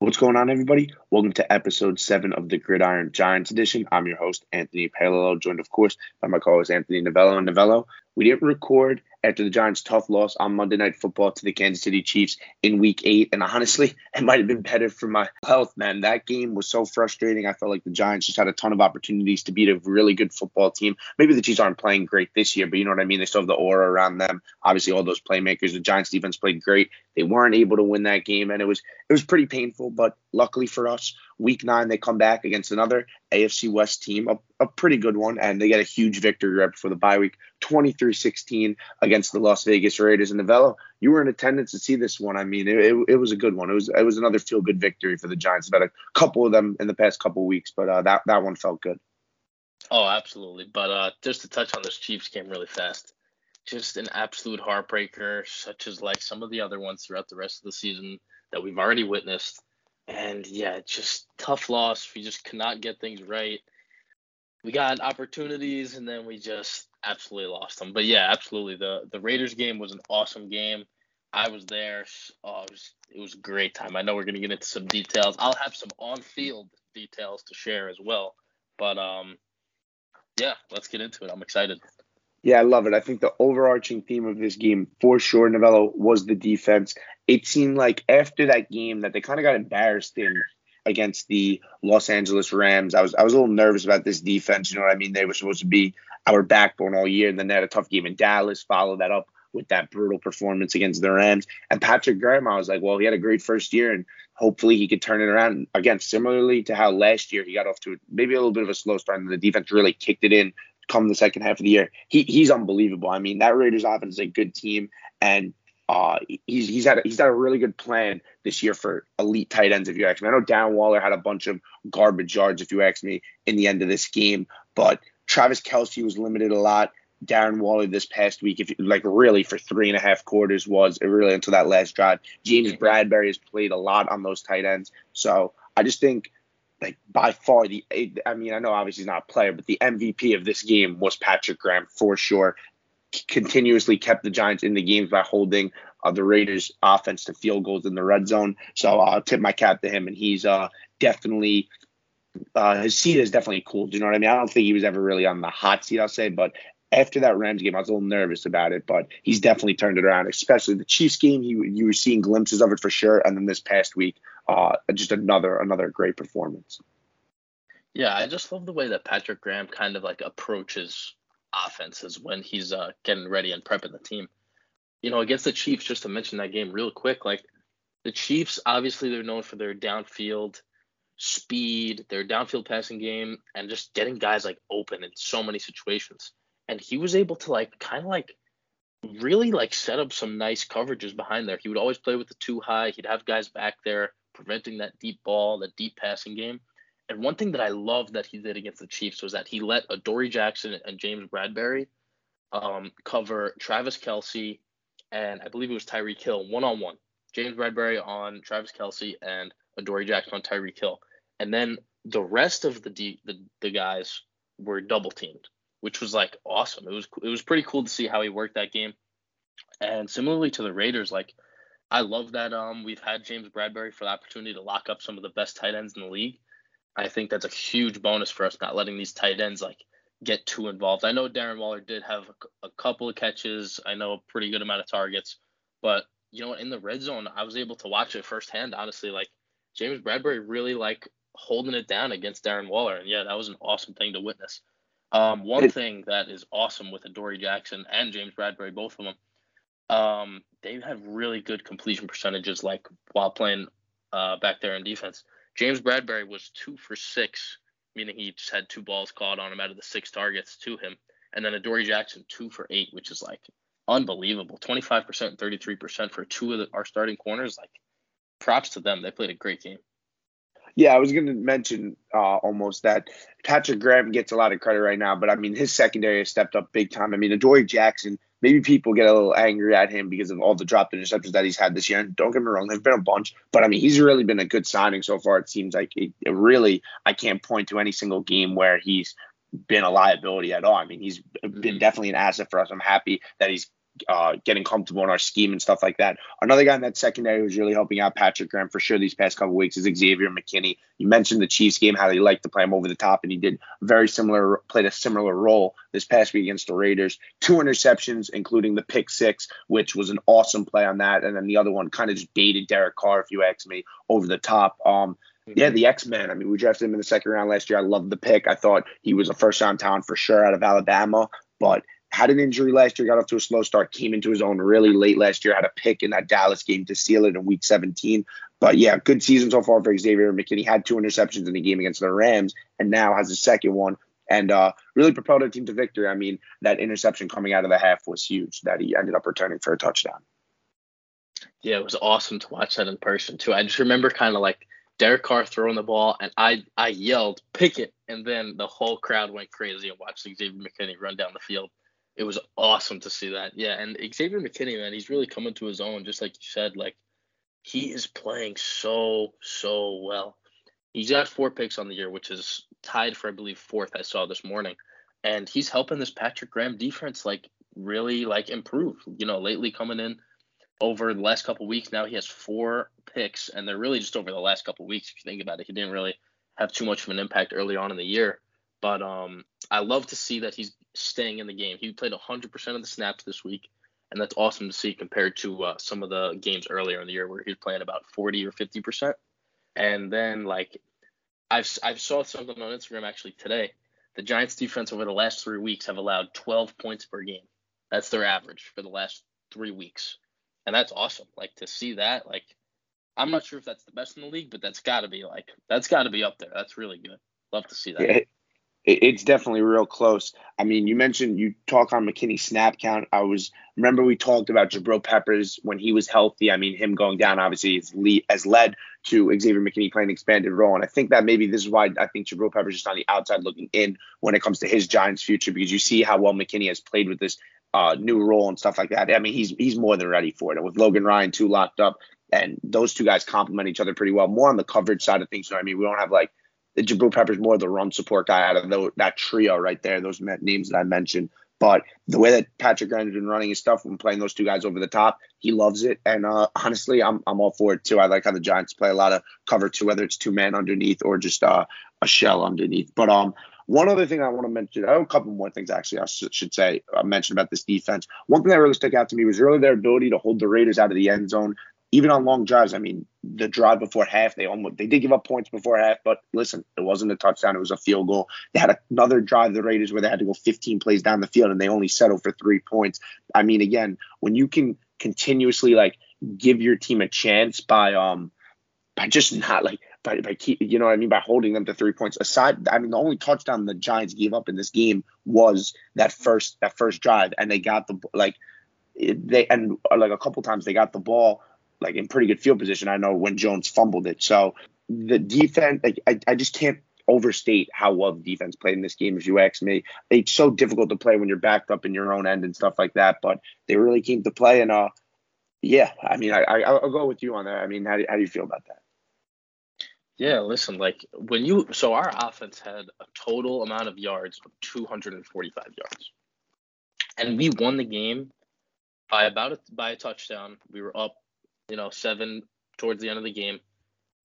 What's going on, everybody? Welcome to episode seven of the Gridiron Giants edition. I'm your host, Anthony Palillo, joined, of course, by my co host, Anthony Novello. And Novello, we didn't record after the Giants' tough loss on Monday Night Football to the Kansas City Chiefs in Week Eight, and honestly, it might have been better for my health, man. That game was so frustrating. I felt like the Giants just had a ton of opportunities to beat a really good football team. Maybe the Chiefs aren't playing great this year, but you know what I mean. They still have the aura around them. Obviously, all those playmakers. The Giants' defense played great. They weren't able to win that game, and it was it was pretty painful. But luckily for us, Week nine, they come back against another AFC West team, a, a pretty good one, and they get a huge victory right before the bye week, 23 16 against the Las Vegas Raiders. And Novello, you were in attendance to see this one. I mean, it, it, it was a good one. It was it was another feel good victory for the Giants. About a couple of them in the past couple of weeks, but uh, that, that one felt good. Oh, absolutely. But uh, just to touch on this Chiefs game really fast, just an absolute heartbreaker, such as like some of the other ones throughout the rest of the season that we've already witnessed. And yeah, just tough loss. We just cannot get things right. We got opportunities and then we just absolutely lost them. But yeah, absolutely. The the Raiders game was an awesome game. I was there. Oh, it was it was a great time. I know we're gonna get into some details. I'll have some on field details to share as well. But um yeah, let's get into it. I'm excited. Yeah, I love it. I think the overarching theme of this game, for sure, Novello, was the defense. It seemed like after that game that they kind of got embarrassed in against the Los Angeles Rams. I was I was a little nervous about this defense. You know what I mean? They were supposed to be our backbone all year, and then they had a tough game in Dallas. Followed that up with that brutal performance against the Rams. And Patrick Graham, I was like, well, he had a great first year, and hopefully he could turn it around again. Similarly to how last year he got off to maybe a little bit of a slow start, and the defense really kicked it in come the second half of the year. He he's unbelievable. I mean, that Raiders offense is a good team, and uh, he's he's had a, he's had a really good plan this year for elite tight ends. If you ask me, I know Darren Waller had a bunch of garbage yards. If you ask me, in the end of this game, but Travis Kelce was limited a lot. Darren Waller this past week, if you, like really for three and a half quarters was really until that last drive. James Bradberry has played a lot on those tight ends, so I just think like by far the I mean I know obviously he's not a player, but the MVP of this game was Patrick Graham for sure. Continuously kept the Giants in the games by holding uh, the Raiders offense to field goals in the red zone. So I'll tip my cap to him, and he's uh, definitely uh, his seat is definitely cool. Do you know what I mean? I don't think he was ever really on the hot seat, I'll say, but after that Rams game, I was a little nervous about it, but he's definitely turned it around. Especially the Chiefs game, he, you were seeing glimpses of it for sure, and then this past week, uh, just another another great performance. Yeah, I just love the way that Patrick Graham kind of like approaches offenses when he's uh, getting ready and prepping the team. You know, against the Chiefs, just to mention that game real quick, like the Chiefs, obviously they're known for their downfield speed, their downfield passing game, and just getting guys like open in so many situations. And he was able to like kind of like really like set up some nice coverages behind there. He would always play with the two high. He'd have guys back there preventing that deep ball, that deep passing game. And one thing that I love that he did against the Chiefs was that he let Adoree Jackson and James Bradberry um, cover Travis Kelce and I believe it was Tyreek Hill one on one. James Bradberry on Travis Kelce and Adoree Jackson on Tyreek Hill. And then the rest of the, the the guys were double teamed, which was like awesome. It was it was pretty cool to see how he worked that game. And similarly to the Raiders, like I love that um we've had James Bradberry for the opportunity to lock up some of the best tight ends in the league. I think that's a huge bonus for us not letting these tight ends like get too involved. I know Darren Waller did have a, a couple of catches. I know a pretty good amount of targets, but you know, in the red zone, I was able to watch it firsthand. Honestly, like James Bradberry really like holding it down against Darren Waller, and yeah, that was an awesome thing to witness. Um, one thing that is awesome with Adoree Jackson and James Bradberry, both of them, um, they have really good completion percentages, like while playing uh, back there in defense. James Bradberry was two for six, meaning he just had two balls caught on him out of the six targets to him. And then Adoree Jackson, two for eight, which is like unbelievable. 25% and 33% for two of the, our starting corners. Like, props to them. They played a great game. Yeah, I was going to mention uh, almost that Patrick Graham gets a lot of credit right now, but I mean, his secondary has stepped up big time. I mean, Adoree Jackson maybe people get a little angry at him because of all the dropped interceptions that he's had this year. And don't get me wrong, there's been a bunch, but I mean, he's really been a good signing so far. It seems like it, it really, I can't point to any single game where he's been a liability at all. I mean, he's been mm-hmm. definitely an asset for us. I'm happy that he's uh, getting comfortable in our scheme and stuff like that. Another guy in that secondary who's really helping out Patrick Graham for sure these past couple weeks is Xavier McKinney. You mentioned the Chiefs game, how they like to play him over the top, and he did very similar, played a similar role this past week against the Raiders. Two interceptions, including the pick six, which was an awesome play on that, and then the other one kind of just baited Derek Carr, if you ask me, over the top. Um, yeah, the X Men. I mean, we drafted him in the second round last year. I loved the pick. I thought he was a first round talent for sure out of Alabama, but had an injury last year, got off to a slow start, came into his own really late last year, had a pick in that Dallas game to seal it in week 17. But yeah, good season so far for Xavier McKinney. Had two interceptions in the game against the Rams and now has a second one and uh, really propelled our team to victory. I mean, that interception coming out of the half was huge that he ended up returning for a touchdown. Yeah, it was awesome to watch that in person too. I just remember kind of like Derek Carr throwing the ball, and I I yelled, "Pick it!" and then the whole crowd went crazy and watched Xavier McKinney run down the field it was awesome to see that. Yeah, and Xavier McKinney, man, he's really coming to his own, just like you said. Like he is playing so so well. He's got four picks on the year, which is tied for I believe fourth. I saw this morning, and he's helping this Patrick Graham defense like really like improve. You know, lately coming in over the last couple weeks, now he has four picks, and they're really just over the last couple weeks. If you think about it, he didn't really have too much of an impact early on in the year. But um, I love to see that he's staying in the game. He played 100% of the snaps this week, and that's awesome to see compared to uh, some of the games earlier in the year where he was playing about 40 or 50%. And then like I've I've saw something on Instagram actually today. The Giants defense over the last three weeks have allowed 12 points per game. That's their average for the last three weeks, and that's awesome. Like to see that, like I'm not sure if that's the best in the league, but that's got to be like that's got to be up there. That's really good. Love to see that. Yeah, it's definitely real close. I mean, you mentioned you talk on McKinney snap count. I was remember we talked about Jabril Peppers when he was healthy. I mean, him going down obviously lead, has led to Xavier McKinney playing an expanded role, and I think that maybe this is why I think Jabril Peppers is on the outside looking in when it comes to his Giants future because you see how well McKinney has played with this uh, new role and stuff like that. I mean, he's he's more than ready for it. And with Logan Ryan too locked up, and those two guys complement each other pretty well. More on the coverage side of things. You know I mean, we don't have like Jabril Peppers more the run support guy out of the, that trio right there, those names that I mentioned. But the way that Patrick Graham's been running his stuff and playing those two guys over the top, he loves it. And uh, honestly, I'm I'm all for it too. I like how the Giants play a lot of cover two, whether it's two man underneath or just uh, a shell underneath. But um, one other thing I want to mention, have a couple more things actually I should say I uh, mention about this defense. One thing that really stuck out to me was really their ability to hold the Raiders out of the end zone even on long drives, I mean, the drive before half, they almost they did give up points before half, but listen, it wasn't a touchdown; it was a field goal. They had another drive, the Raiders, where they had to go 15 plays down the field, and they only settled for three points. I mean, again, when you can continuously like give your team a chance by um by just not like by by keep you know what I mean by holding them to three points. Aside, I mean, the only touchdown the Giants gave up in this game was that first that first drive, and they got the like they and like a couple times they got the ball like in pretty good field position. I know when Jones fumbled it. So the defense, like I, I just can't overstate how well the defense played in this game. If you ask me, it's so difficult to play when you're backed up in your own end and stuff like that. But they really came to play, and uh, yeah, I mean, I, I will go with you on that. I mean, how do, how do you feel about that? Yeah, listen, like when you so our offense had a total amount of yards of 245 yards, and we won the game by about a, by a touchdown. We were up you know, seven towards the end of the game.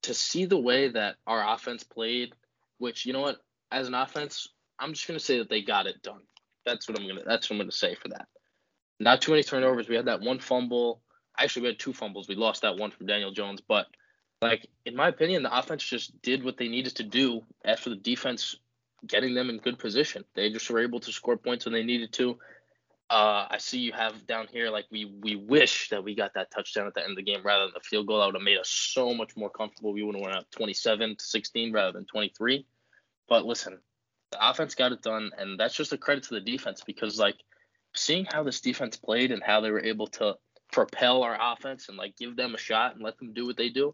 To see the way that our offense played, which you know what, as an offense, I'm just gonna say that they got it done. That's what I'm gonna. That's what I'm gonna say for that. Not too many turnovers. We had that one fumble. Actually, we had two fumbles. We lost that one from Daniel Jones, but like in my opinion, the offense just did what they needed to do after the defense getting them in good position. They just were able to score points when they needed to. Uh, I see you have down here like we we wish that we got that touchdown at the end of the game rather than the field goal. That would have made us so much more comfortable. We would have went up 27 to 16 rather than 23. But listen, the offense got it done, and that's just a credit to the defense because like seeing how this defense played and how they were able to propel our offense and like give them a shot and let them do what they do.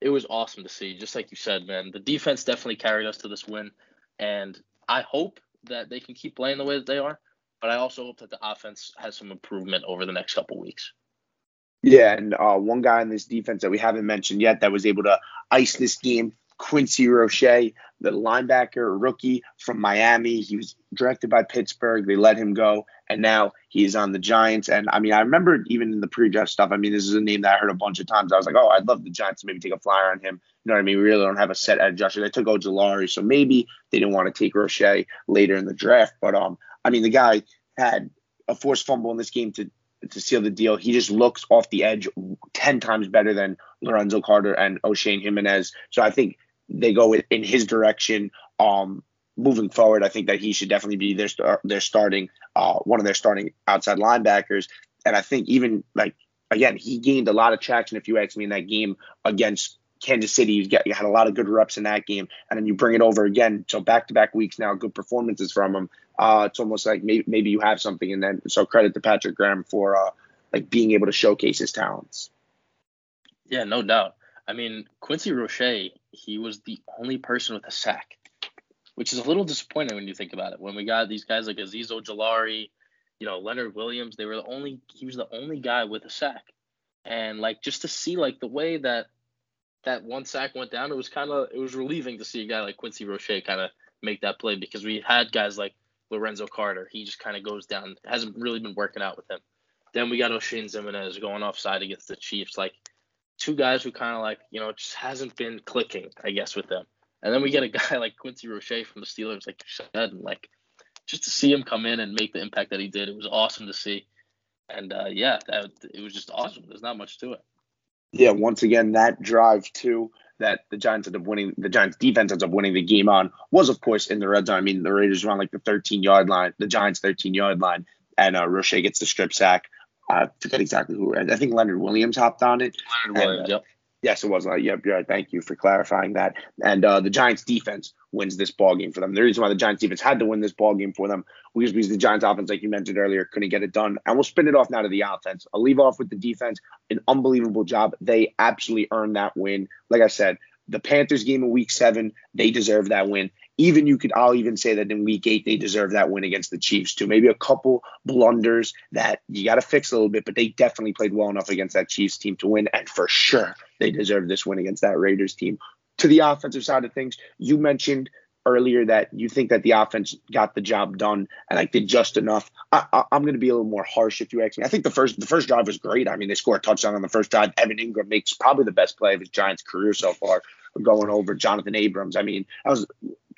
It was awesome to see. Just like you said, man, the defense definitely carried us to this win, and I hope that they can keep playing the way that they are but I also hope that the offense has some improvement over the next couple weeks. Yeah, and uh, one guy in this defense that we haven't mentioned yet that was able to ice this game Quincy Roche, the linebacker rookie from Miami. He was drafted by Pittsburgh. They let him go, and now he's on the Giants. And I mean, I remember even in the pre-draft stuff. I mean, this is a name that I heard a bunch of times. I was like, oh, I'd love the Giants to maybe take a flyer on him. You know what I mean? We really don't have a set at rusher. They took Ojulari, so maybe they didn't want to take Roche later in the draft. But um, I mean, the guy had a forced fumble in this game to to seal the deal. He just looks off the edge ten times better than Lorenzo Carter and Oshane Ximines. So I think they go in his direction. Um, moving forward, I think that he should definitely be their their starting uh, one of their starting outside linebackers. And I think even like again, he gained a lot of traction. If you ask me in that game against Kansas City, you, get, you had a lot of good reps in that game, and then you bring it over again. So back to back weeks now, good performances from him. Uh, it's almost like maybe maybe you have something, and then so credit to Patrick Graham for uh, like being able to showcase his talents. Yeah, no doubt. I mean, Quincy Roche, he was the only person with a sack, which is a little disappointing when you think about it. When we got these guys like Azeez Ojulari, you know, Leonard Williams, they were the only he was the only guy with a sack. And like just to see like the way that that one sack went down, it was kind of it was relieving to see a guy like Quincy Roche kind of make that play because we had guys like Lorenzo Carter. He just kind of goes down. Hasn't really been working out with him. Then we got Oshane Ximines going offside against the Chiefs. Like two guys who kind of like you know just hasn't been clicking, I guess, with them. And then we get a guy like Quincy Roche from the Steelers, like you said, and like just to see him come in and make the impact that he did, it was awesome to see. And uh, yeah, that, it was just awesome. There's not much to it. Yeah, once again, that drive too that the Giants ended up winning, the Giants defense ends up winning the game on was, of course, in the red zone. I mean, the Raiders were on like the 13 yard line, the Giants 13 yard line, and uh, Roche gets the strip sack. I forget exactly who. I think Leonard Williams hopped on it. Leonard Williams, uh, yep. Yes, it was. Uh, yep, yeah, thank you for clarifying that. And uh, the Giants defense wins this ball game for them. The reason why the Giants defense had to win this ball game for them was because the Giants offense, like you mentioned earlier, couldn't get it done. And we'll spin it off now to the offense. I'll leave off with the defense. An unbelievable job. They absolutely earned that win. Like I said, the Panthers game in week seven, they deserve that win. Even you could, I'll even say that in week eight, they deserve that win against the Chiefs too. Maybe a couple blunders that you got to fix a little bit, but they definitely played well enough against that Chiefs team to win. And for sure, they deserve this win against that Raiders team. To the offensive side of things, you mentioned earlier that you think that the offense got the job done and like did just enough. I, am going to be a little more harsh if you ask me. I think the first the first drive was great. I mean, they scored a touchdown on the first drive. Evan Engram makes probably the best play of his Giants career so far, going over Johnathan Abrams. I mean, that was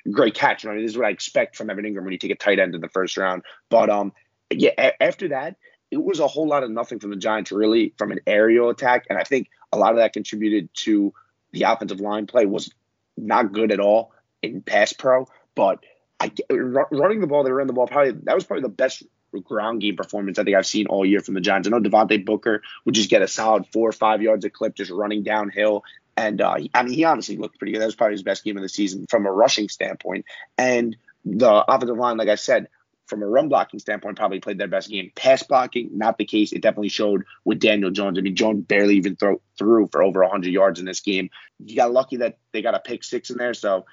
great catch. Mean, this is what I expect from Evan Engram when you take a tight end in the first round. But um, yeah, a- after that, it was a whole lot of nothing from the Giants really from an aerial attack, and I think a lot of that contributed to the offensive line play was not good at all in pass pro, but I, running the ball, they ran the ball probably that was probably the best ground game performance I think I've seen all year from the Giants. I know Devontae Booker would just get a solid four or five yards a clip just running downhill. And uh, I mean, he honestly looked pretty good. That was probably his best game of the season from a rushing standpoint. And the offensive line, like I said, from a run blocking standpoint, probably played their best game. Pass blocking, not the case. It definitely showed with Daniel Jones. I mean, Jones barely even throw, threw for over 100 yards in this game. You got lucky that they got a pick six in there. So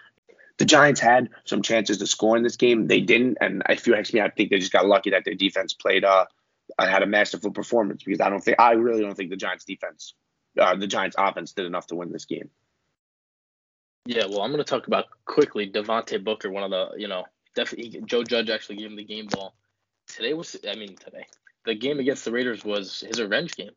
the Giants had some chances to score in this game. They didn't, and if you ask me, I think they just got lucky that their defense played uh had a masterful performance because I don't think I really don't think the Giants defense, uh, the Giants offense did enough to win this game. Yeah, well, I'm going to talk about quickly Devontae Booker, one of the you know definitely Joe Judge actually gave him the game ball. Today was I mean today the game against the Raiders was his revenge game.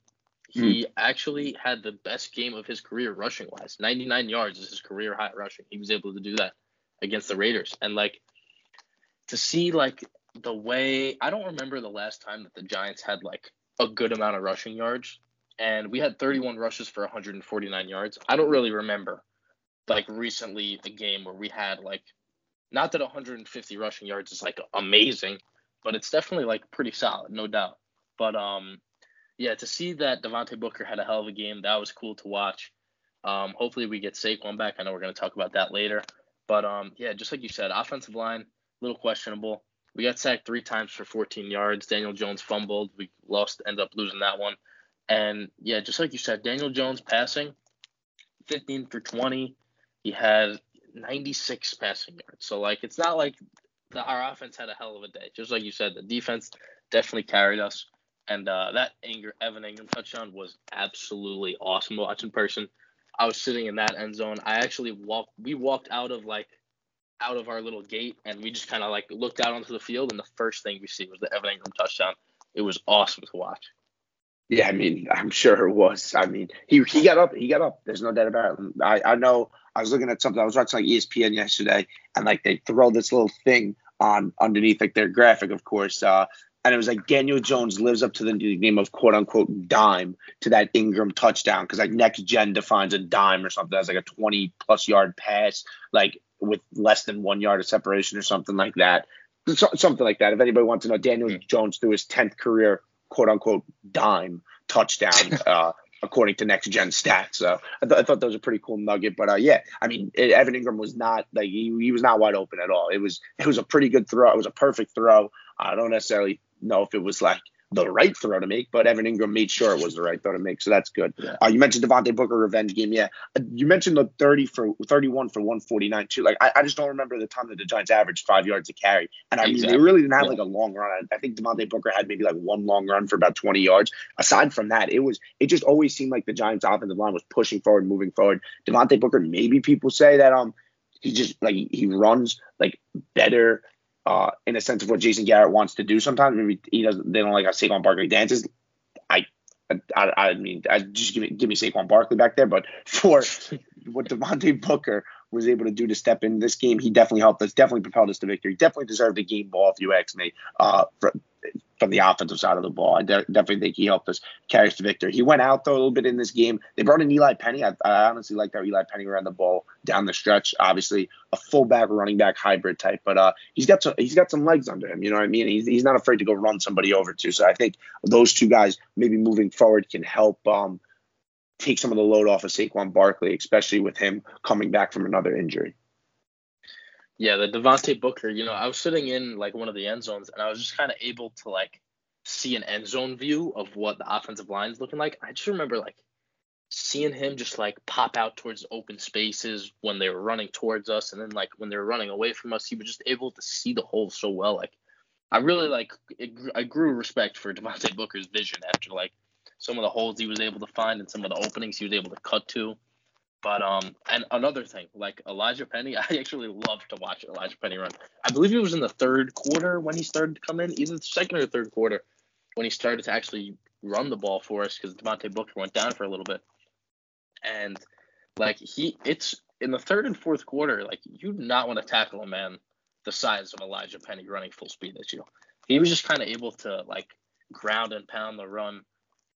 He mm. actually had the best game of his career rushing wise. 99 yards is his career high rushing. He was able to do that against the Raiders. And like to see like the way I don't remember the last time that the Giants had like a good amount of rushing yards. And we had 31 rushes for 149 yards. I don't really remember like recently the game where we had like not that 150 rushing yards is like amazing, but it's definitely like pretty solid, no doubt. But um yeah, to see that Devontae Booker had a hell of a game, that was cool to watch. Um, hopefully we get Saquon back. I know we're going to talk about that later. But um, yeah, just like you said, offensive line, a little questionable. We got sacked three times for 14 yards. Daniel Jones fumbled. We lost, ended up losing that one. And yeah, just like you said, Daniel Jones passing, 15 for 20. He had 96 passing yards. So like, it's not like the, our offense had a hell of a day. Just like you said, the defense definitely carried us. And uh, that anger Evan Engram touchdown was absolutely awesome to watch in person. I was sitting in that end zone. I actually walked. We walked out of like out of our little gate, and we just kind of like looked out onto the field, and the first thing we see was the Evan Engram touchdown. It was awesome to watch. Yeah, I mean, I'm sure it was. I mean, he he got up. He got up. There's no doubt about it. I I know. I was looking at something. I was watching like ESPN yesterday, and like they throw this little thing on underneath like their graphic, of course. Uh, and it was like Daniel Jones lives up to the name of quote unquote dime to that Engram touchdown because like next gen defines a dime or something as like a 20 plus yard pass like with less than one yard of separation or something like that. So, something like that. If anybody wants to know, Daniel mm-hmm. Jones threw his 10th career quote unquote dime touchdown. Uh, according to next gen stats. So I, th- I, thought that was a pretty cool nugget. But uh, yeah, I mean, it, Evan Engram was not like he, he was not wide open at all. It was it was a pretty good throw. It was a perfect throw. I don't necessarily know if it was like the right throw to make, but Evan Engram made sure it was the right throw to make, so that's good. Yeah. Uh, you mentioned Devontae Booker revenge game, yeah. Uh, you mentioned the 30 for 31 for 149 too. Like I, I, just don't remember the time that the Giants averaged five yards a carry, and I exactly. mean they really didn't have yeah. like a long run. I, I think Devontae Booker had maybe like one long run for about 20 yards. Aside from that, it was it just always seemed like the Giants offensive line was pushing forward, moving forward. Devontae Booker, maybe people say that um he just like he runs like better uh, in a sense of what Jason Garrett wants to do. Sometimes maybe he doesn't. They don't like how Saquon Barkley dances. I, I, I mean, I just give me give me Saquon Barkley back there. But for what Devontae Booker was able to do to step in this game, he definitely helped us. Definitely propelled us to victory. Definitely deserved a game ball, if you ask me. Uh, for, from the offensive side of the ball. I de- definitely think he helped us carry us to victory. He went out though a little bit in this game. They brought in Eli Penny. I, I honestly like how Eli Penny ran the ball down the stretch. Obviously, a fullback running back hybrid type, but uh, he's got some he's got some legs under him. You know what I mean? He's he's not afraid to go run somebody over too. So I think those two guys maybe moving forward can help. Um, take some of the load off of Saquon Barkley, especially with him coming back from another injury. Yeah, the Devontae Booker, you know, I was sitting in like one of the end zones and I was just kind of able to like see an end zone view of what the offensive line is looking like. I just remember like seeing him just like pop out towards open spaces when they were running towards us and then like when they were running away from us, he was just able to see the hole so well. Like I really like it, I grew respect for Devontae Booker's vision after like some of the holes he was able to find and some of the openings he was able to cut to. But um, and another thing, like Elijhaa Penny, I actually love to watch Elijhaa Penny run. I believe it was in the third quarter when he started to come in, either the second or third quarter, when he started to actually run the ball for us because Devontae Booker went down for a little bit. And like he, it's in the third and fourth quarter, like you do not want to tackle a man the size of Elijhaa Penny running full speed at you. He was just kind of able to like ground and pound the run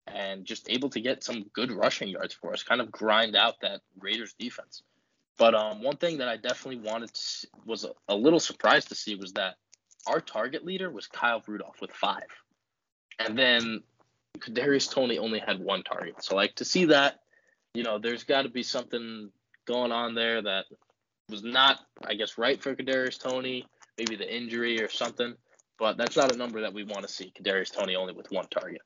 and just able to get some good rushing yards for us, kind of grind out that Raiders defense. But um, one thing that I definitely wanted to see, was a, a, little surprised to see was that our target leader was Kyle Rudolph with five, and then Kadarius Toney only had one target. So like to see that, you know, there's got to be something going on there that was not, I guess, right for Kadarius Toney. Maybe the injury or something, but that's not a number that we want to see. Kadarius Toney only with one target.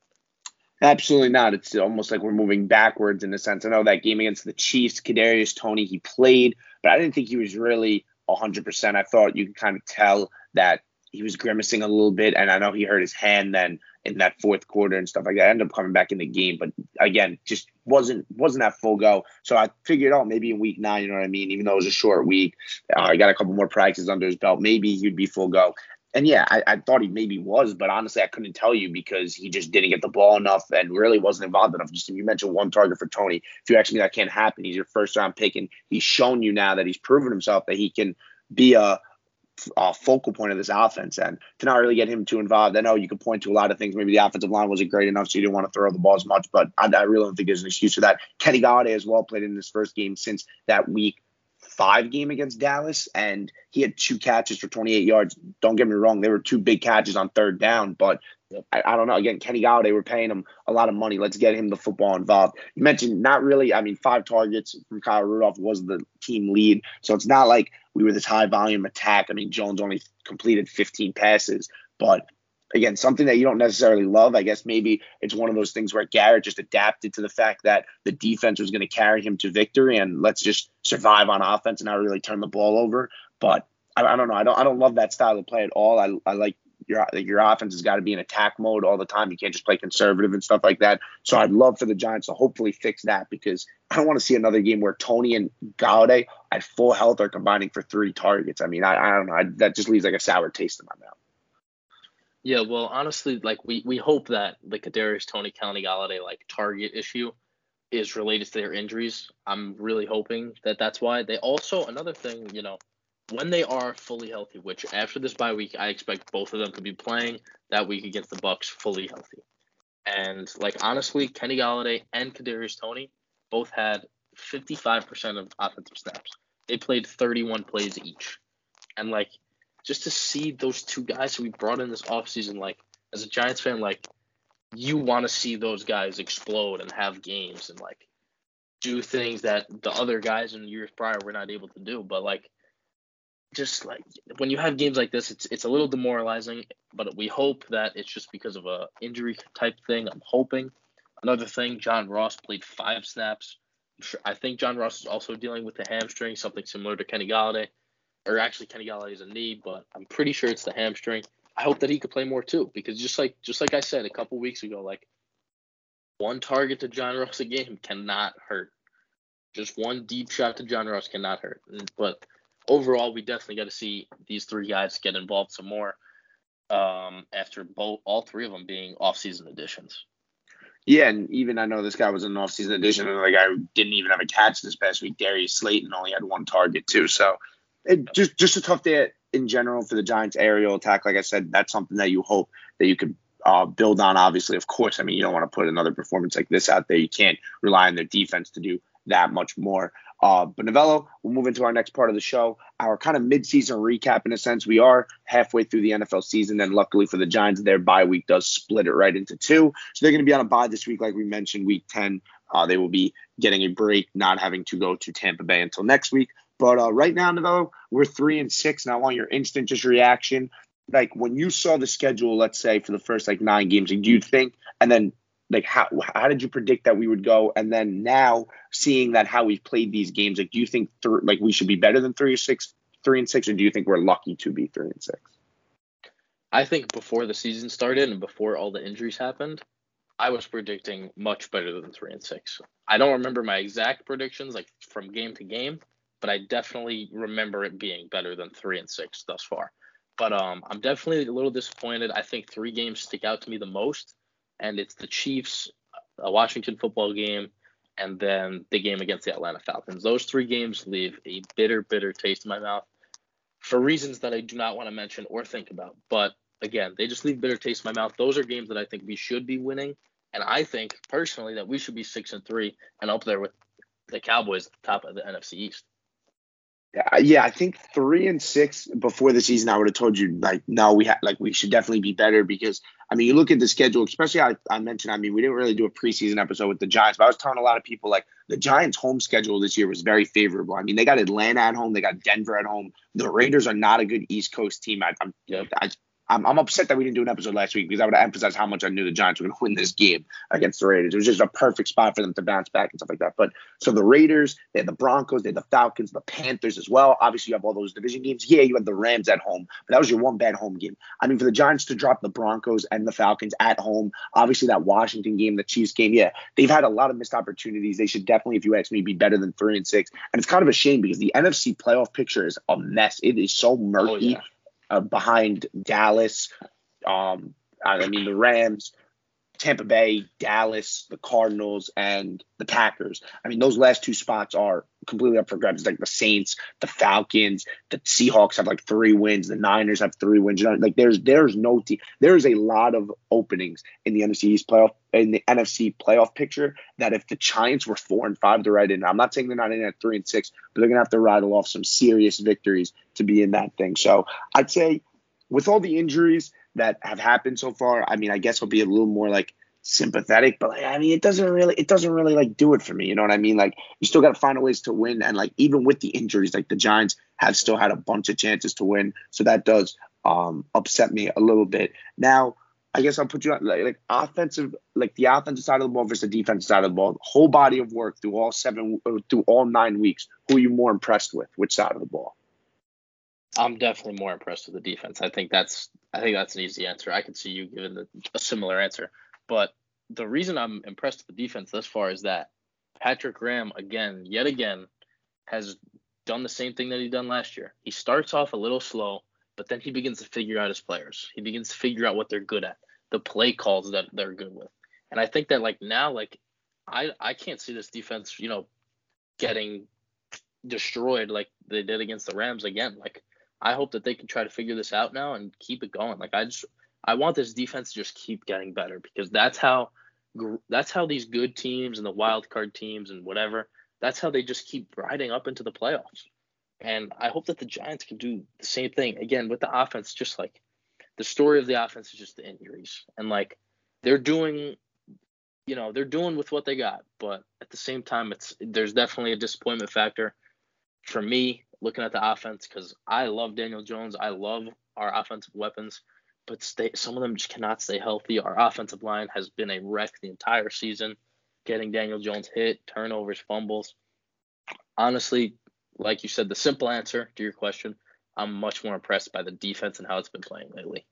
Absolutely not. It's almost like we're moving backwards in a sense. I know that game against the Chiefs, Kadarius Toney, he played, but I didn't think he was really 100%. I thought you could kind of tell that he was grimacing a little bit, and I know he hurt his hand then in that fourth quarter and stuff like that. I ended up coming back in the game, but again, just wasn't wasn't that full go. So I figured, oh, maybe in week nine, you know what I mean. Even though it was a short week, uh, I got a couple more practices under his belt. Maybe he'd be full go and yeah, I, I, thought he maybe was, but honestly, I couldn't tell you because he just didn't get the ball enough and really wasn't involved enough. Just you mentioned one target for Toney. If you ask me, that can't happen. He's your first round pick, and he's shown you now that he's proven himself that he can be a, a focal point of this offense. And to not really get him too involved, I know you could point to a lot of things. Maybe the offensive line wasn't great enough, so you didn't want to throw the ball as much. But I, I really don't think there's an excuse for that. Kenny Golladay as well played in his first game since that week five game against Dallas, and he had two catches for 28 yards. Don't get me wrong, they were two big catches on third down, but I, I, don't know. Again, Kenny Golladay, we're paying him a lot of money. Let's get him the football involved. You mentioned not really. I mean, five targets from Kyle Rudolph was the team lead, so it's not like we were this high volume attack. I mean, Jones only completed 15 passes, but again, something that you don't necessarily love. I guess maybe it's one of those things where Garrett just adapted to the fact that the defense was going to carry him to victory, and let's just survive on offense and not really turn the ball over. But I, I, don't know. I don't. I don't love that style of play at all. I, I like your your offense has got to be in attack mode all the time. You can't just play conservative and stuff like that. So I'd love for the Giants to hopefully fix that because I don't want to see another game where Toney and Golladay at full health are combining for three targets. I mean, I, I don't know. I, that just leaves like a sour taste in my mouth. Yeah, well, honestly, like we we hope that the Kadarius Toney County Golladay like target issue is related to their injuries. I'm really hoping that that's why. They also another thing, you know, when they are fully healthy, which after this bye week, I expect both of them to be playing that week against the Bucs fully healthy. And like honestly, Kenny Golladay and Kadarius Toney both had 55% of offensive snaps. They played 31 plays each. And like just to see those two guys who we brought in this offseason, like as a Giants fan, like you want to see those guys explode and have games and like do things that the other guys in years prior were not able to do. But like just like when you have games like this, it's it's a little demoralizing. But we hope that it's just because of a injury type thing. I'm hoping. Another thing, John Ross played five snaps. I think John Ross is also dealing with the hamstring, something similar to Kenny Golladay, or actually Kenny Golladay is a knee, but I'm pretty sure it's the hamstring. I hope that he could play more too, because just like just like I said a couple weeks ago, like one target to John Ross a game cannot hurt. Just one deep shot to John Ross cannot hurt. But overall, we definitely got to see these three guys get involved some more um, after both all three of them being off-season additions. Yeah, and even I know this guy was an off-season addition, and the guy who didn't even have a catch this past week, Darius Slayton, only had one target too. So it, just just a tough day in general for the Giants' aerial attack. Like I said, that's something that you hope that you could uh, build on. Obviously, of course, I mean you don't want to put another performance like this out there. You can't rely on their defense to do that much more. Uh, but Novello, we'll move into our next part of the show. Our kind of midseason recap, in a sense. We are halfway through the NFL season, and luckily for the Giants, their bye week does split it right into two. So they're going to be on a bye this week, like we mentioned, week 10. Uh, they will be getting a break, not having to go to Tampa Bay until next week. But uh, right now, Novello, we're three and six, and I want your instant just reaction. Like when you saw the schedule, let's say for the first like nine games, do you think, and then like how how did you predict that we would go? And then now seeing that how we've played these games like do you think th- like we should be better than three or six three and six or do you think we're lucky to be three and six? I think before the season started and before all the injuries happened i was predicting much better than three and six. I don't remember my exact predictions like from game to game but i definitely remember it being better than three and six thus far but um i'm definitely a little disappointed i think three games stick out to me the most and it's the Chiefs, a Washington football game, and then the game against the Atlanta Falcons. Those three games leave a bitter, bitter taste in my mouth for reasons that I do not want to mention or think about. But again, they just leave bitter taste in my mouth. Those are games that I think we should be winning, and I think personally that we should be six and three and up there with the Cowboys top of the NFC East. Uh, yeah, I think three and six before the season, I would have told you like, no, we have like we should definitely be better because I mean, you look at the schedule, especially I, I mentioned. I mean, we didn't really do a preseason episode with the Giants, but I was telling a lot of people like the Giants' home schedule this year was very favorable. I mean, they got Atlanta at home, they got Denver at home. The Raiders are not a good East Coast team. I, I'm, I, I'm, I'm upset that we didn't do an episode last week because I would have emphasized how much I knew the Giants were going to win this game against the Raiders. It was just a perfect spot for them to bounce back and stuff like that. But so the Raiders, they had the Broncos, they had the Falcons, the Panthers as well. Obviously, you have all those division games. Yeah, you had the Rams at home, but that was your one bad home game. I mean, for the Giants to drop the Broncos and the Falcons at home, obviously that Washington game, the Chiefs game, yeah, they've had a lot of missed opportunities. They should definitely, if you ask me, be better than three and six. And it's kind of a shame because the NFC playoff picture is a mess. It is so murky. Oh, yeah. Uh, behind Dallas, um, I mean, the Rams, Tampa Bay, Dallas, the Cardinals, and the Packers. I mean, those last two spots are completely up for grabs. It's like the Saints, the Falcons, the Seahawks have like three wins, the Niners have three wins. Like there's there's no team. There's a lot of openings in the NFC East playoff in the NFC playoff picture that if the Giants were four and five to ride in, I'm not saying they're not in at three and six, but they're gonna have to rattle off some serious victories to be in that thing. So I'd say with all the injuries that have happened so far, I mean, I guess I'll be a little more like sympathetic, but like, I mean, it doesn't really, it doesn't really like do it for me. You know what I mean? Like, you still got to find ways to win, and like even with the injuries, like the Giants have still had a bunch of chances to win, so that does um upset me a little bit. Now, I guess I'll put you on like, like offensive, like the offensive side of the ball versus the defensive side of the ball. Whole body of work through all seven, through all nine weeks. Who are you more impressed with? Which side of the ball? I'm definitely more impressed with the defense. I think that's I think that's an easy answer. I could see you giving the, a similar answer. But the reason I'm impressed with the defense thus far is that Patrick Graham again, yet again, has done the same thing that he done last year. He starts off a little slow, but then he begins to figure out his players. He begins to figure out what they're good at, the play calls that they're good with. And I think that like now, like I I can't see this defense, you know, getting destroyed like they did against the Rams again. Like I hope that they can try to figure this out now and keep it going. Like I just I want this defense to just keep getting better because that's how that's how these good teams and the wild card teams and whatever that's how they just keep riding up into the playoffs. And I hope that the Giants can do the same thing again with the offense. Just like the story of the offense is just the injuries, and like they're doing, you know, they're doing with what they got. But at the same time, it's there's definitely a disappointment factor for me looking at the offense because I love Daniel Jones. I love our offensive weapons, but stay, some of them just cannot stay healthy. Our offensive line has been a wreck the entire season getting Daniel Jones hit, turnovers, fumbles. Honestly, like you said, the simple answer to your question, I'm much more impressed by the defense and how it's been playing lately.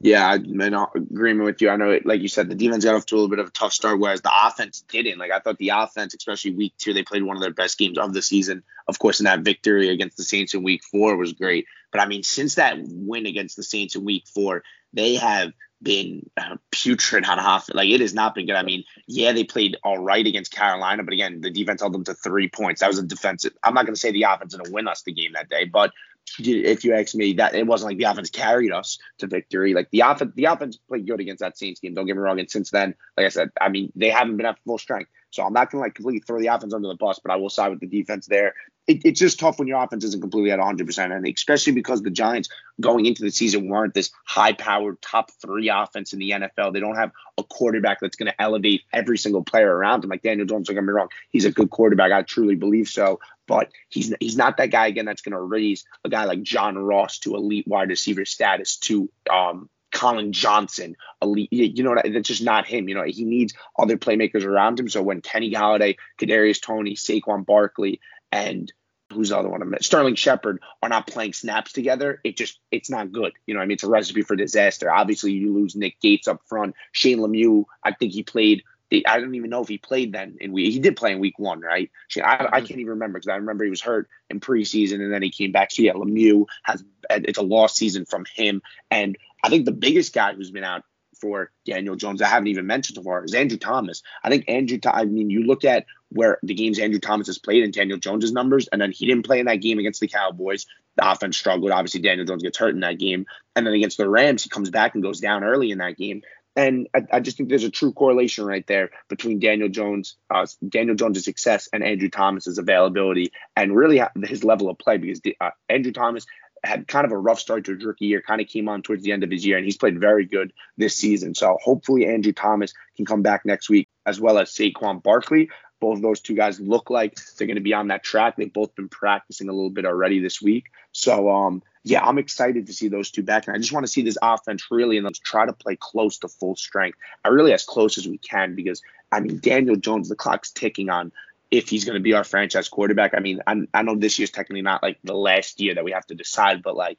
Yeah, I'm in agreement with you. I know, like you said, the defense got off to a little bit of a tough start, whereas the offense didn't. Like I thought the offense, especially week two, they played one of their best games of the season. Of course, in that victory against the Saints in week four was great. But I mean, since that win against the Saints in week four, they have been uh, putrid on offense. Like it has not been good. I mean, yeah, they played all right against Carolina, but again, the defense held them to three points. That was a defensive. I'm not going to say the offense didn't win us the game that day, but if you ask me, that it wasn't like the offense carried us to victory. Like the offense, the offense played good against that Saints game. Don't get me wrong. And since then, like I said, I mean, they haven't been at full strength. So I'm not going to like completely throw the offense under the bus, but I will side with the defense there. It, it's just tough when your offense isn't completely at 100%, and especially because the Giants going into the season weren't this high-powered top three offense in the NFL. They don't have a quarterback that's going to elevate every single player around them. Like Daniel Jones, don't get me wrong, he's a good quarterback. I truly believe so, but he's he's not that guy again that's going to raise a guy like John Ross to elite wide receiver status to um Collin Johnson, elite. You know, that's just not him. You know, he needs other playmakers around him. So when Kenny Golladay, Kadarius Toney, Saquon Barkley, and who's the other one? Sterling Shepard are not playing snaps together. It just it's not good. You know, I mean, it's a recipe for disaster. Obviously, you lose Nick Gates up front. Shane Lemieux, I think he played. I don't even know if he played then in week. He did play in week one, right? I, I mm-hmm. can't even remember because I remember he was hurt in preseason and then he came back. So yeah, Lemieux has it's a lost season from him, and I think the biggest guy who's been out for Daniel Jones I haven't even mentioned so far is Andrew Thomas. I think Andrew, I mean, you look at where the games Andrew Thomas has played and Daniel Jones's numbers, and then he didn't play in that game against the Cowboys. The offense struggled. Obviously, Daniel Jones gets hurt in that game, and then against the Rams, he comes back and goes down early in that game. And I, I just think there's a true correlation right there between Daniel Jones, uh, Daniel Jones' success and Andrew Thomas's availability, and really his level of play. Because uh, Andrew Thomas had kind of a rough start to his rookie year, kind of came on towards the end of his year, and he's played very good this season. So hopefully Andrew Thomas can come back next week, as well as Saquon Barkley. Both of those two guys look like they're going to be on that track. They've both been practicing a little bit already this week. So um, yeah, I'm excited to see those two back, and I just want to see this offense really and let's try to play close to full strength. I really as close as we can because I mean Daniel Jones, the clock's ticking on if he's going to be our franchise quarterback. I mean, I, I know this year's technically not like the last year that we have to decide, but like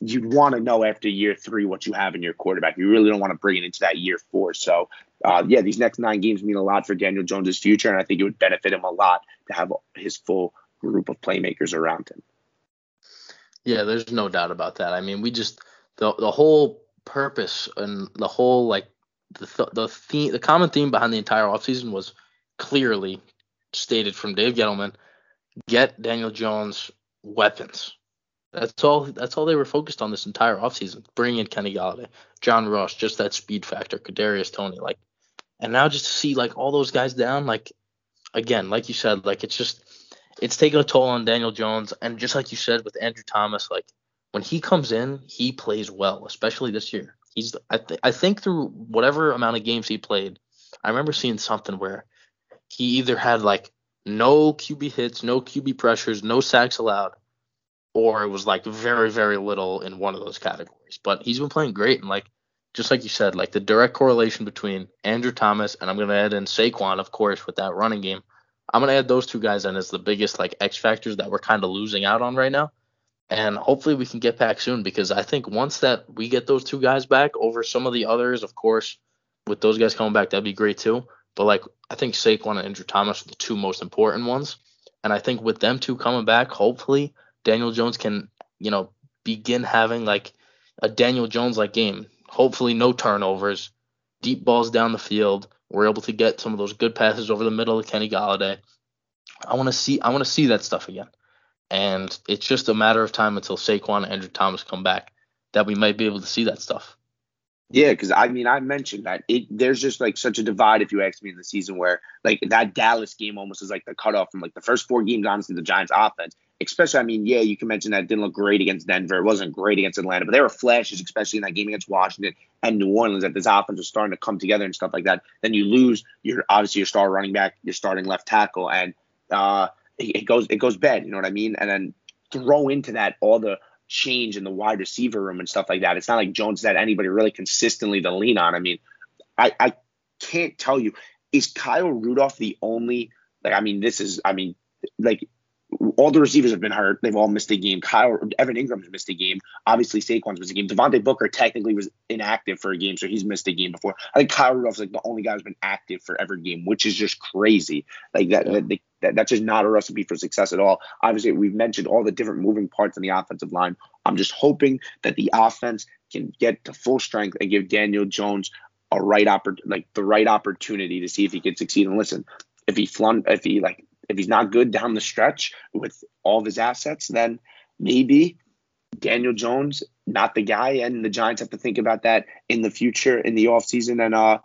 you'd want to know after year three what you have in your quarterback. You really don't want to bring it into that year four. So, uh, yeah, these next nine games mean a lot for Daniel Jones's future, and I think it would benefit him a lot to have his full group of playmakers around him. Yeah, there's no doubt about that. I mean, we just the the whole purpose and the whole like the the theme, the common theme behind the entire offseason was clearly stated from Dave Gettleman, get Daniel Jones weapons. That's all. That's all they were focused on this entire offseason. Bring in Kenny Golladay, John Ross, just that speed factor, Kadarius Toney, like, and now just to see like all those guys down, like, again, like you said, like it's just it's taking a toll on Daniel Jones, and just like you said with Andrew Thomas, like when he comes in, he plays well, especially this year. He's I, th- I think through whatever amount of games he played, I remember seeing something where he either had like no QB hits, no QB pressures, no sacks allowed, or it was like very, very little in one of those categories. But he's been playing great and like just like you said, like the direct correlation between Andrew Thomas and I'm gonna add in Saquon, of course, with that running game. I'm gonna add those two guys in as the biggest like X factors that we're kind of losing out on right now. And hopefully we can get back soon because I think once that we get those two guys back over some of the others, of course, with those guys coming back, that'd be great too. But like I think Saquon and Andrew Thomas are the two most important ones. And I think with them two coming back, hopefully Daniel Jones can, you know, begin having like a Daniel Jones like game. Hopefully no turnovers, deep balls down the field. We're able to get some of those good passes over the middle of Kenny Golladay. I want to see I want to see that stuff again. And it's just a matter of time until Saquon and Andrew Thomas come back that we might be able to see that stuff. Yeah, because I mean, I mentioned that it there's just like such a divide if you ask me in the season where like that Dallas game almost is like the cutoff from like the first four games, honestly, the Giants offense. Especially, I mean, yeah, you can mention that didn't look great against Denver. It wasn't great against Atlanta, but there were flashes, especially in that game against Washington and New Orleans, that this offense was starting to come together and stuff like that. Then you lose your obviously your star running back, your starting left tackle, and uh, it, it goes it goes bad. You know what I mean? And then throw into that all the change in the wide receiver room and stuff like that. It's not like Jones had anybody really consistently to lean on. I mean, I, I can't tell you, is Kyle Rudolph the only like I mean, this is I mean, like all the receivers have been hurt. They've all missed a game. Kyle Evan Engram's missed a game. Obviously, Saquon's missed a game. Devontae Booker technically was inactive for a game, so he's missed a game before. I think Kyle Rudolph's like the only guy who's been active for every game, which is just crazy. Like that, yeah. that, that, that's just not a recipe for success at all. Obviously, we've mentioned all the different moving parts in the offensive line. I'm just hoping that the offense can get to full strength and give Daniel Jones a right oppor- like the right opportunity to see if he can succeed. And listen, if he flun if he like if he's not good down the stretch with all of his assets, then maybe Daniel Jones not the guy, and the Giants have to think about that in the future in the offseason and uh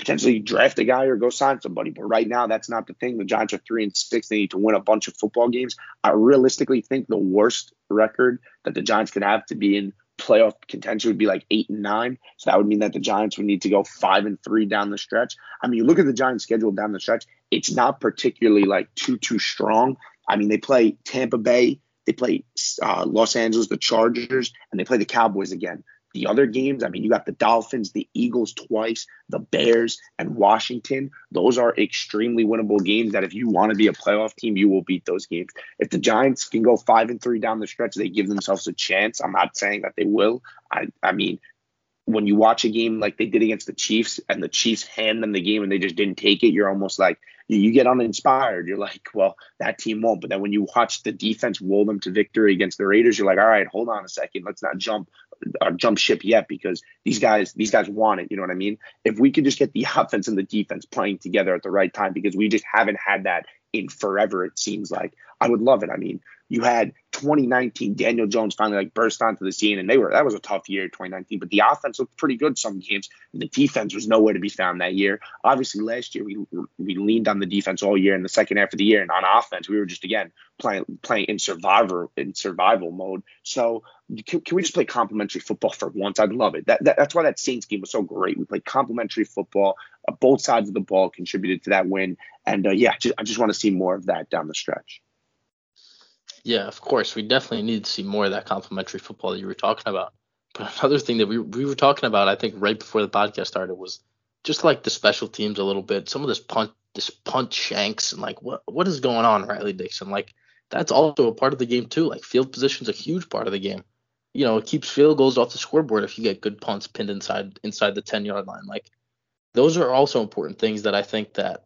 potentially draft a guy or go sign somebody. But right now, that's not the thing. The Giants are three and six. They need to win a bunch of football games. I realistically think the worst record that the Giants could have to be in playoff contention would be like eight and nine. So that would mean that the Giants would need to go five and three down the stretch. I mean, you look at the Giants' schedule down the stretch, it's not particularly like too too strong. I mean, they play Tampa Bay, they play uh, Los Angeles, the Chargers, and they play the Cowboys again. The other games, I mean, you got the Dolphins, the Eagles twice, the Bears, and Washington. Those are extremely winnable games that if you want to be a playoff team, you will beat those games. If the Giants can go five and three down the stretch, they give themselves a chance. I'm not saying that they will. I, I mean, when you watch a game like they did against the Chiefs and the Chiefs hand them the game and they just didn't take it, you're almost like you get uninspired. You're like, well, that team won't. But then when you watch the defense roll them to victory against the Raiders, you're like, all right, hold on a second, let's not jump uh, jump ship yet because these guys these guys want it. You know what I mean? If we could just get the offense and the defense playing together at the right time because we just haven't had that in forever. It seems like I would love it. I mean, you had 2019 Daniel Jones finally like burst onto the scene, and they were that was a tough year 2019. But the offense looked pretty good some games. The defense was nowhere to be found that year. Obviously, last year we we leaned on the defense all year in the second half of the year, and on offense we were just again playing playing in survivor in survival mode. So can, can we just play complementary football for once? I'd love it. That, that that's why that Saints game was so great. We played complementary football. Uh, both sides of the ball contributed to that win, and uh, yeah, just, I just want to see more of that down the stretch. Yeah, of course. We definitely need to see more of that complementary football that you were talking about. But another thing that we we were talking about, I think, right before the podcast started, was just like the special teams a little bit. Some of this punt, this punt shanks, and like what what is going on, Riley Dixon? Like that's also a part of the game too. Like field position's a huge part of the game. You know, it keeps field goals off the scoreboard if you get good punts pinned inside inside the ten yard line. Like those are also important things that I think that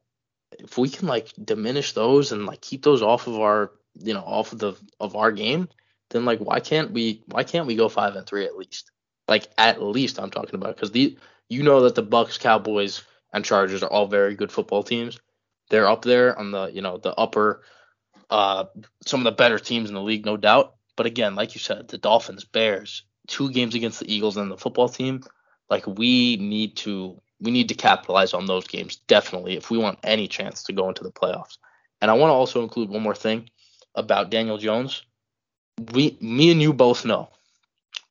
if we can like diminish those and like keep those off of our you know off of the of our game, then like why can't we why can't we go five and three at least? Like at least I'm talking about because the you know that the Bucs, Cowboys, and Chargers are all very good football teams. They're up there on the you know the upper uh some of the better teams in the league, no doubt. But again, like you said, the Dolphins, Bears, two games against the Eagles and the football team, like we need to we need to capitalize on those games definitely if we want any chance to go into the playoffs. And I want to also include one more thing about Daniel Jones. We, me and you both know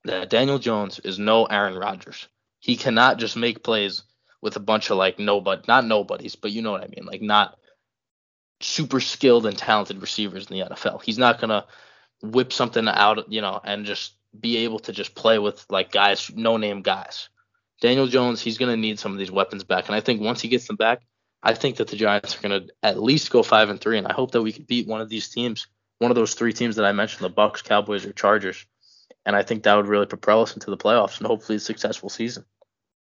that Daniel Jones is no Aaron Rodgers. He cannot just make plays with a bunch of like nobody, not nobodies, but you know what I mean, like not super skilled and talented receivers in the NFL. He's not gonna whip something out, you know, and just be able to just play with like guys, no name guys. Daniel Jones, he's to need some of these weapons back. And I think once he gets them back, I think that the Giants are going to at least go five and three. And I hope that we can beat one of these teams one of those three teams that I mentioned, the Bucs, Cowboys, or Chargers. And I think that would really propel us into the playoffs and hopefully a successful season.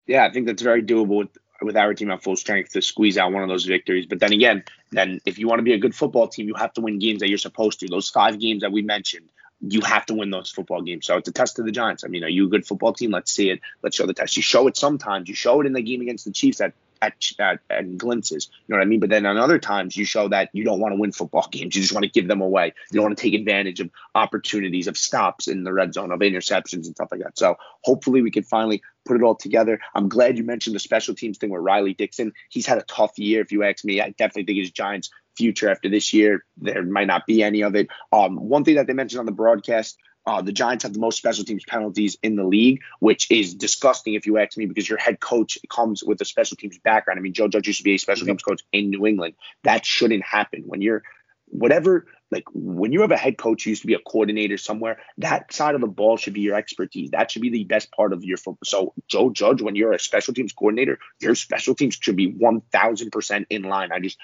Yeah, I think that's very doable with with our team at full strength to squeeze out one of those victories. But then again, then if you want to be a good football team, you have to win games that you're supposed to. Those five games that we mentioned, you have to win those football games. So it's a test of the Giants. I mean, are you a good football team? Let's see it. Let's show the test. You show it sometimes. You show it in the game against the Chiefs that at, at, at glimpses. You know what I mean? But then on other times, you show that you don't want to win football games. You just want to give them away. You don't want to take advantage of opportunities of stops in the red zone, of interceptions and stuff like that. So hopefully we can finally put it all together. I'm glad you mentioned the special teams thing with Riley Dixon. He's had a tough year, if you ask me. I definitely think his Giants future after this year, there might not be any of it. Um, one thing that they mentioned on the broadcast uh, the Giants have the most special teams penalties in the league, which is disgusting if you ask me, because your head coach comes with a special teams background. I mean, Joe Judge used to be a special teams coach in New England. That shouldn't happen. When you're whatever like when you have a head coach who used to be a coordinator somewhere, that side of the ball should be your expertise. That should be the best part of your football. So Joe Judge, when you're a special teams coordinator, your special teams should be one thousand percent in line. I just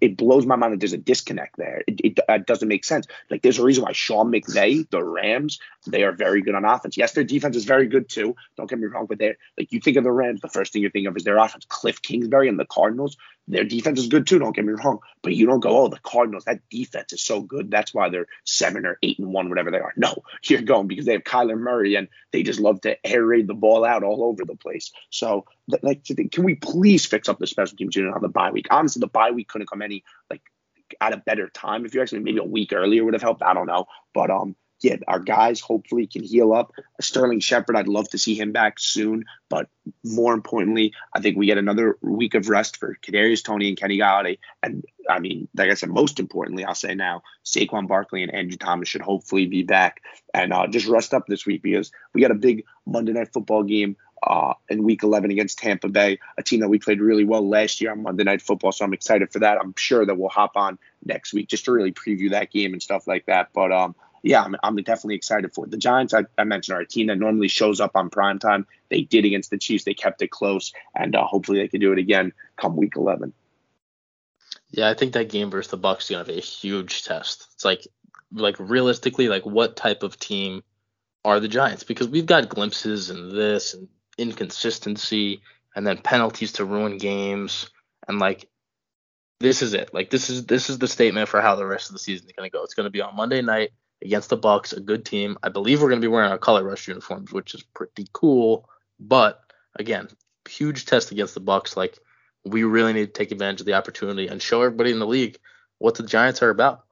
it blows my mind that there's a disconnect there. It, it, it, doesn't make sense. Like there's a reason why Sean McVay, the Rams, they are very good on offense. Yes, their defense is very good too. Don't get me wrong, but they're like you think of the Rams, the first thing you think of is their offense. Cliff Kingsbury and the Cardinals, their defense is good too. Don't get me wrong, but you don't go, oh, the Cardinals, that defense is so good. That's why they're seven or eight and one, whatever they are. No, you're going because they have Kyler Murray and they just love to air raid the ball out all over the place. So, like, can we please fix up the special teams unit on the bye week? Honestly, the bye week couldn't come any like at a better time. If you actually maybe a week earlier would have helped. I don't know, but um, yeah, our guys hopefully can heal up. Sterling Shepard, I'd love to see him back soon, but more importantly, I think we get another week of rest for Kadarius Toney and Kenny Golladay. And I mean, like I said, most importantly, I'll say now, Saquon Barkley and Andrew Thomas should hopefully be back and uh, just rest up this week because we got a big Monday Night Football game uh, in Week 11 against Tampa Bay, a team that we played really well last year on Monday Night Football. So I'm excited for that. I'm sure that we'll hop on next week just to really preview that game and stuff like that. But um, yeah, I'm, I'm definitely excited for it. The Giants, I, I, mentioned, are a team that normally shows up on prime time. They did against the Chiefs. They kept it close, and uh, hopefully they can do it again come Week 11. Yeah, I think that game versus the Bucs is gonna be a huge test. It's like, like realistically, like what type of team are the Giants? Because we've got glimpses and this and inconsistency, and then penalties to ruin games, and like this is it. Like this is this is the statement for how the rest of the season is gonna go. It's gonna be on Monday night against the Bucs, a good team. I believe we're to be wearing our color rush uniforms, which is pretty cool. But again, huge test against the Bucs. Like we really need to take advantage of the opportunity and show everybody in the league what the Giants are about.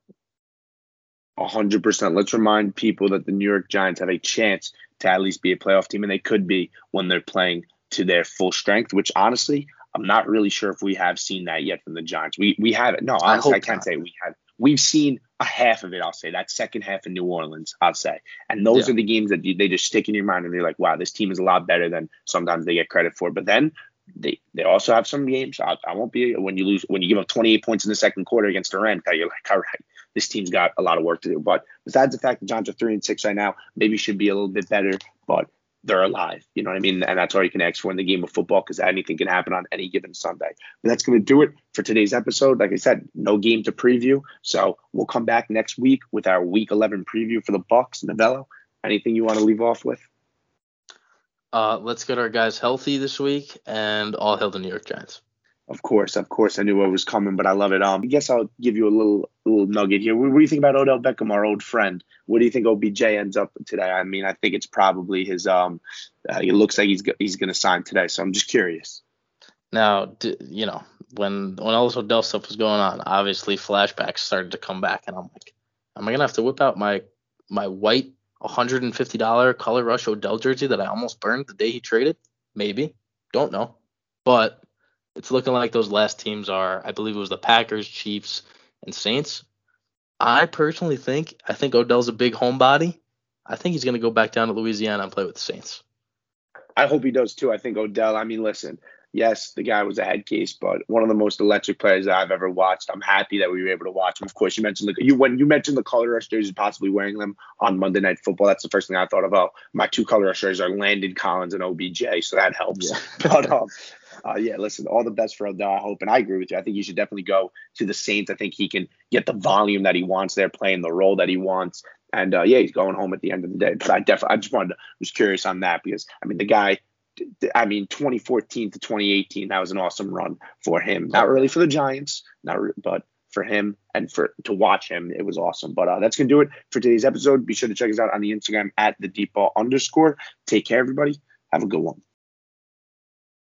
Hundred percent. Let's remind people that the New York Giants have a chance to at least be a playoff team, and they could be when they're playing to their full strength. Which honestly, I'm not really sure if we have seen that yet from the Giants. We we haven't. No, honestly, I, I can't not. say we have. We've seen a half of it, I'll say. That second half in New Orleans, I'll say. And those yeah. are the games that you, they just stick in your mind and you're like, wow, this team is a lot better than sometimes they get credit for. But then they they also have some games. I, I won't be when you lose when you give up 28 points in the second quarter against Rams. You're like, all right, this team's got a lot of work to do. But besides the fact that John's are three and six right now, maybe should be a little bit better. But they're alive. You know what I mean? And that's all you can ask for in the game of football because anything can happen on any given Sunday. But that's going to do it for today's episode. Like I said, no game to preview. So we'll come back next week with our week 11 preview for the Bucs. and Novello, anything you want to leave off with? Uh, let's get our guys healthy this week and all hail the New York Giants. Of course, of course, I knew what was coming, but I love it. Um, I guess I'll give you a little little nugget here. What, what do you think about Odell Beckham, our old friend? What do you think OBJ ends up today? I mean, I think it's probably his. Um, uh, it looks like he's he's going to sign today, so I'm just curious. Now, you know, when when all this Odell stuff was going on, obviously flashbacks started to come back, and I'm like, am I gonna have to whip out my my white $150 color rush Odell jersey that I almost burned the day he traded? Maybe, don't know, but it's looking like those last teams are, I believe it was the Packers, Chiefs, and Saints. I personally think, I think Odell's a big homebody. I think he's going to go back down to Louisiana and play with the Saints. I hope he does too. I think Odell, I mean, listen, yes, the guy was a head case, but one of the most electric players that I've ever watched. I'm happy that we were able to watch him. Of course, you mentioned the, you when you mentioned the color rush jerseys, possibly wearing them on Monday Night Football. That's the first thing I thought about. My two color rush jerseys are Landon Collins and OBJ, so that helps. Yeah. but um, Uh, yeah, listen, all the best for Odell. I hope, and I agree with you. I think he should definitely go to the Saints. I think he can get the volume that he wants there, playing the role that he wants. And uh, yeah, he's going home at the end of the day. But I definitely, I just wanted to, was curious on that because I mean, the guy, I mean, 2014 to 2018, that was an awesome run for him. Not really for the Giants, not re- but for him and for to watch him, it was awesome. But uh, that's gonna do it for today's episode. Be sure to check us out on the Instagram at the deep ball underscore. Take care, everybody. Have a good one.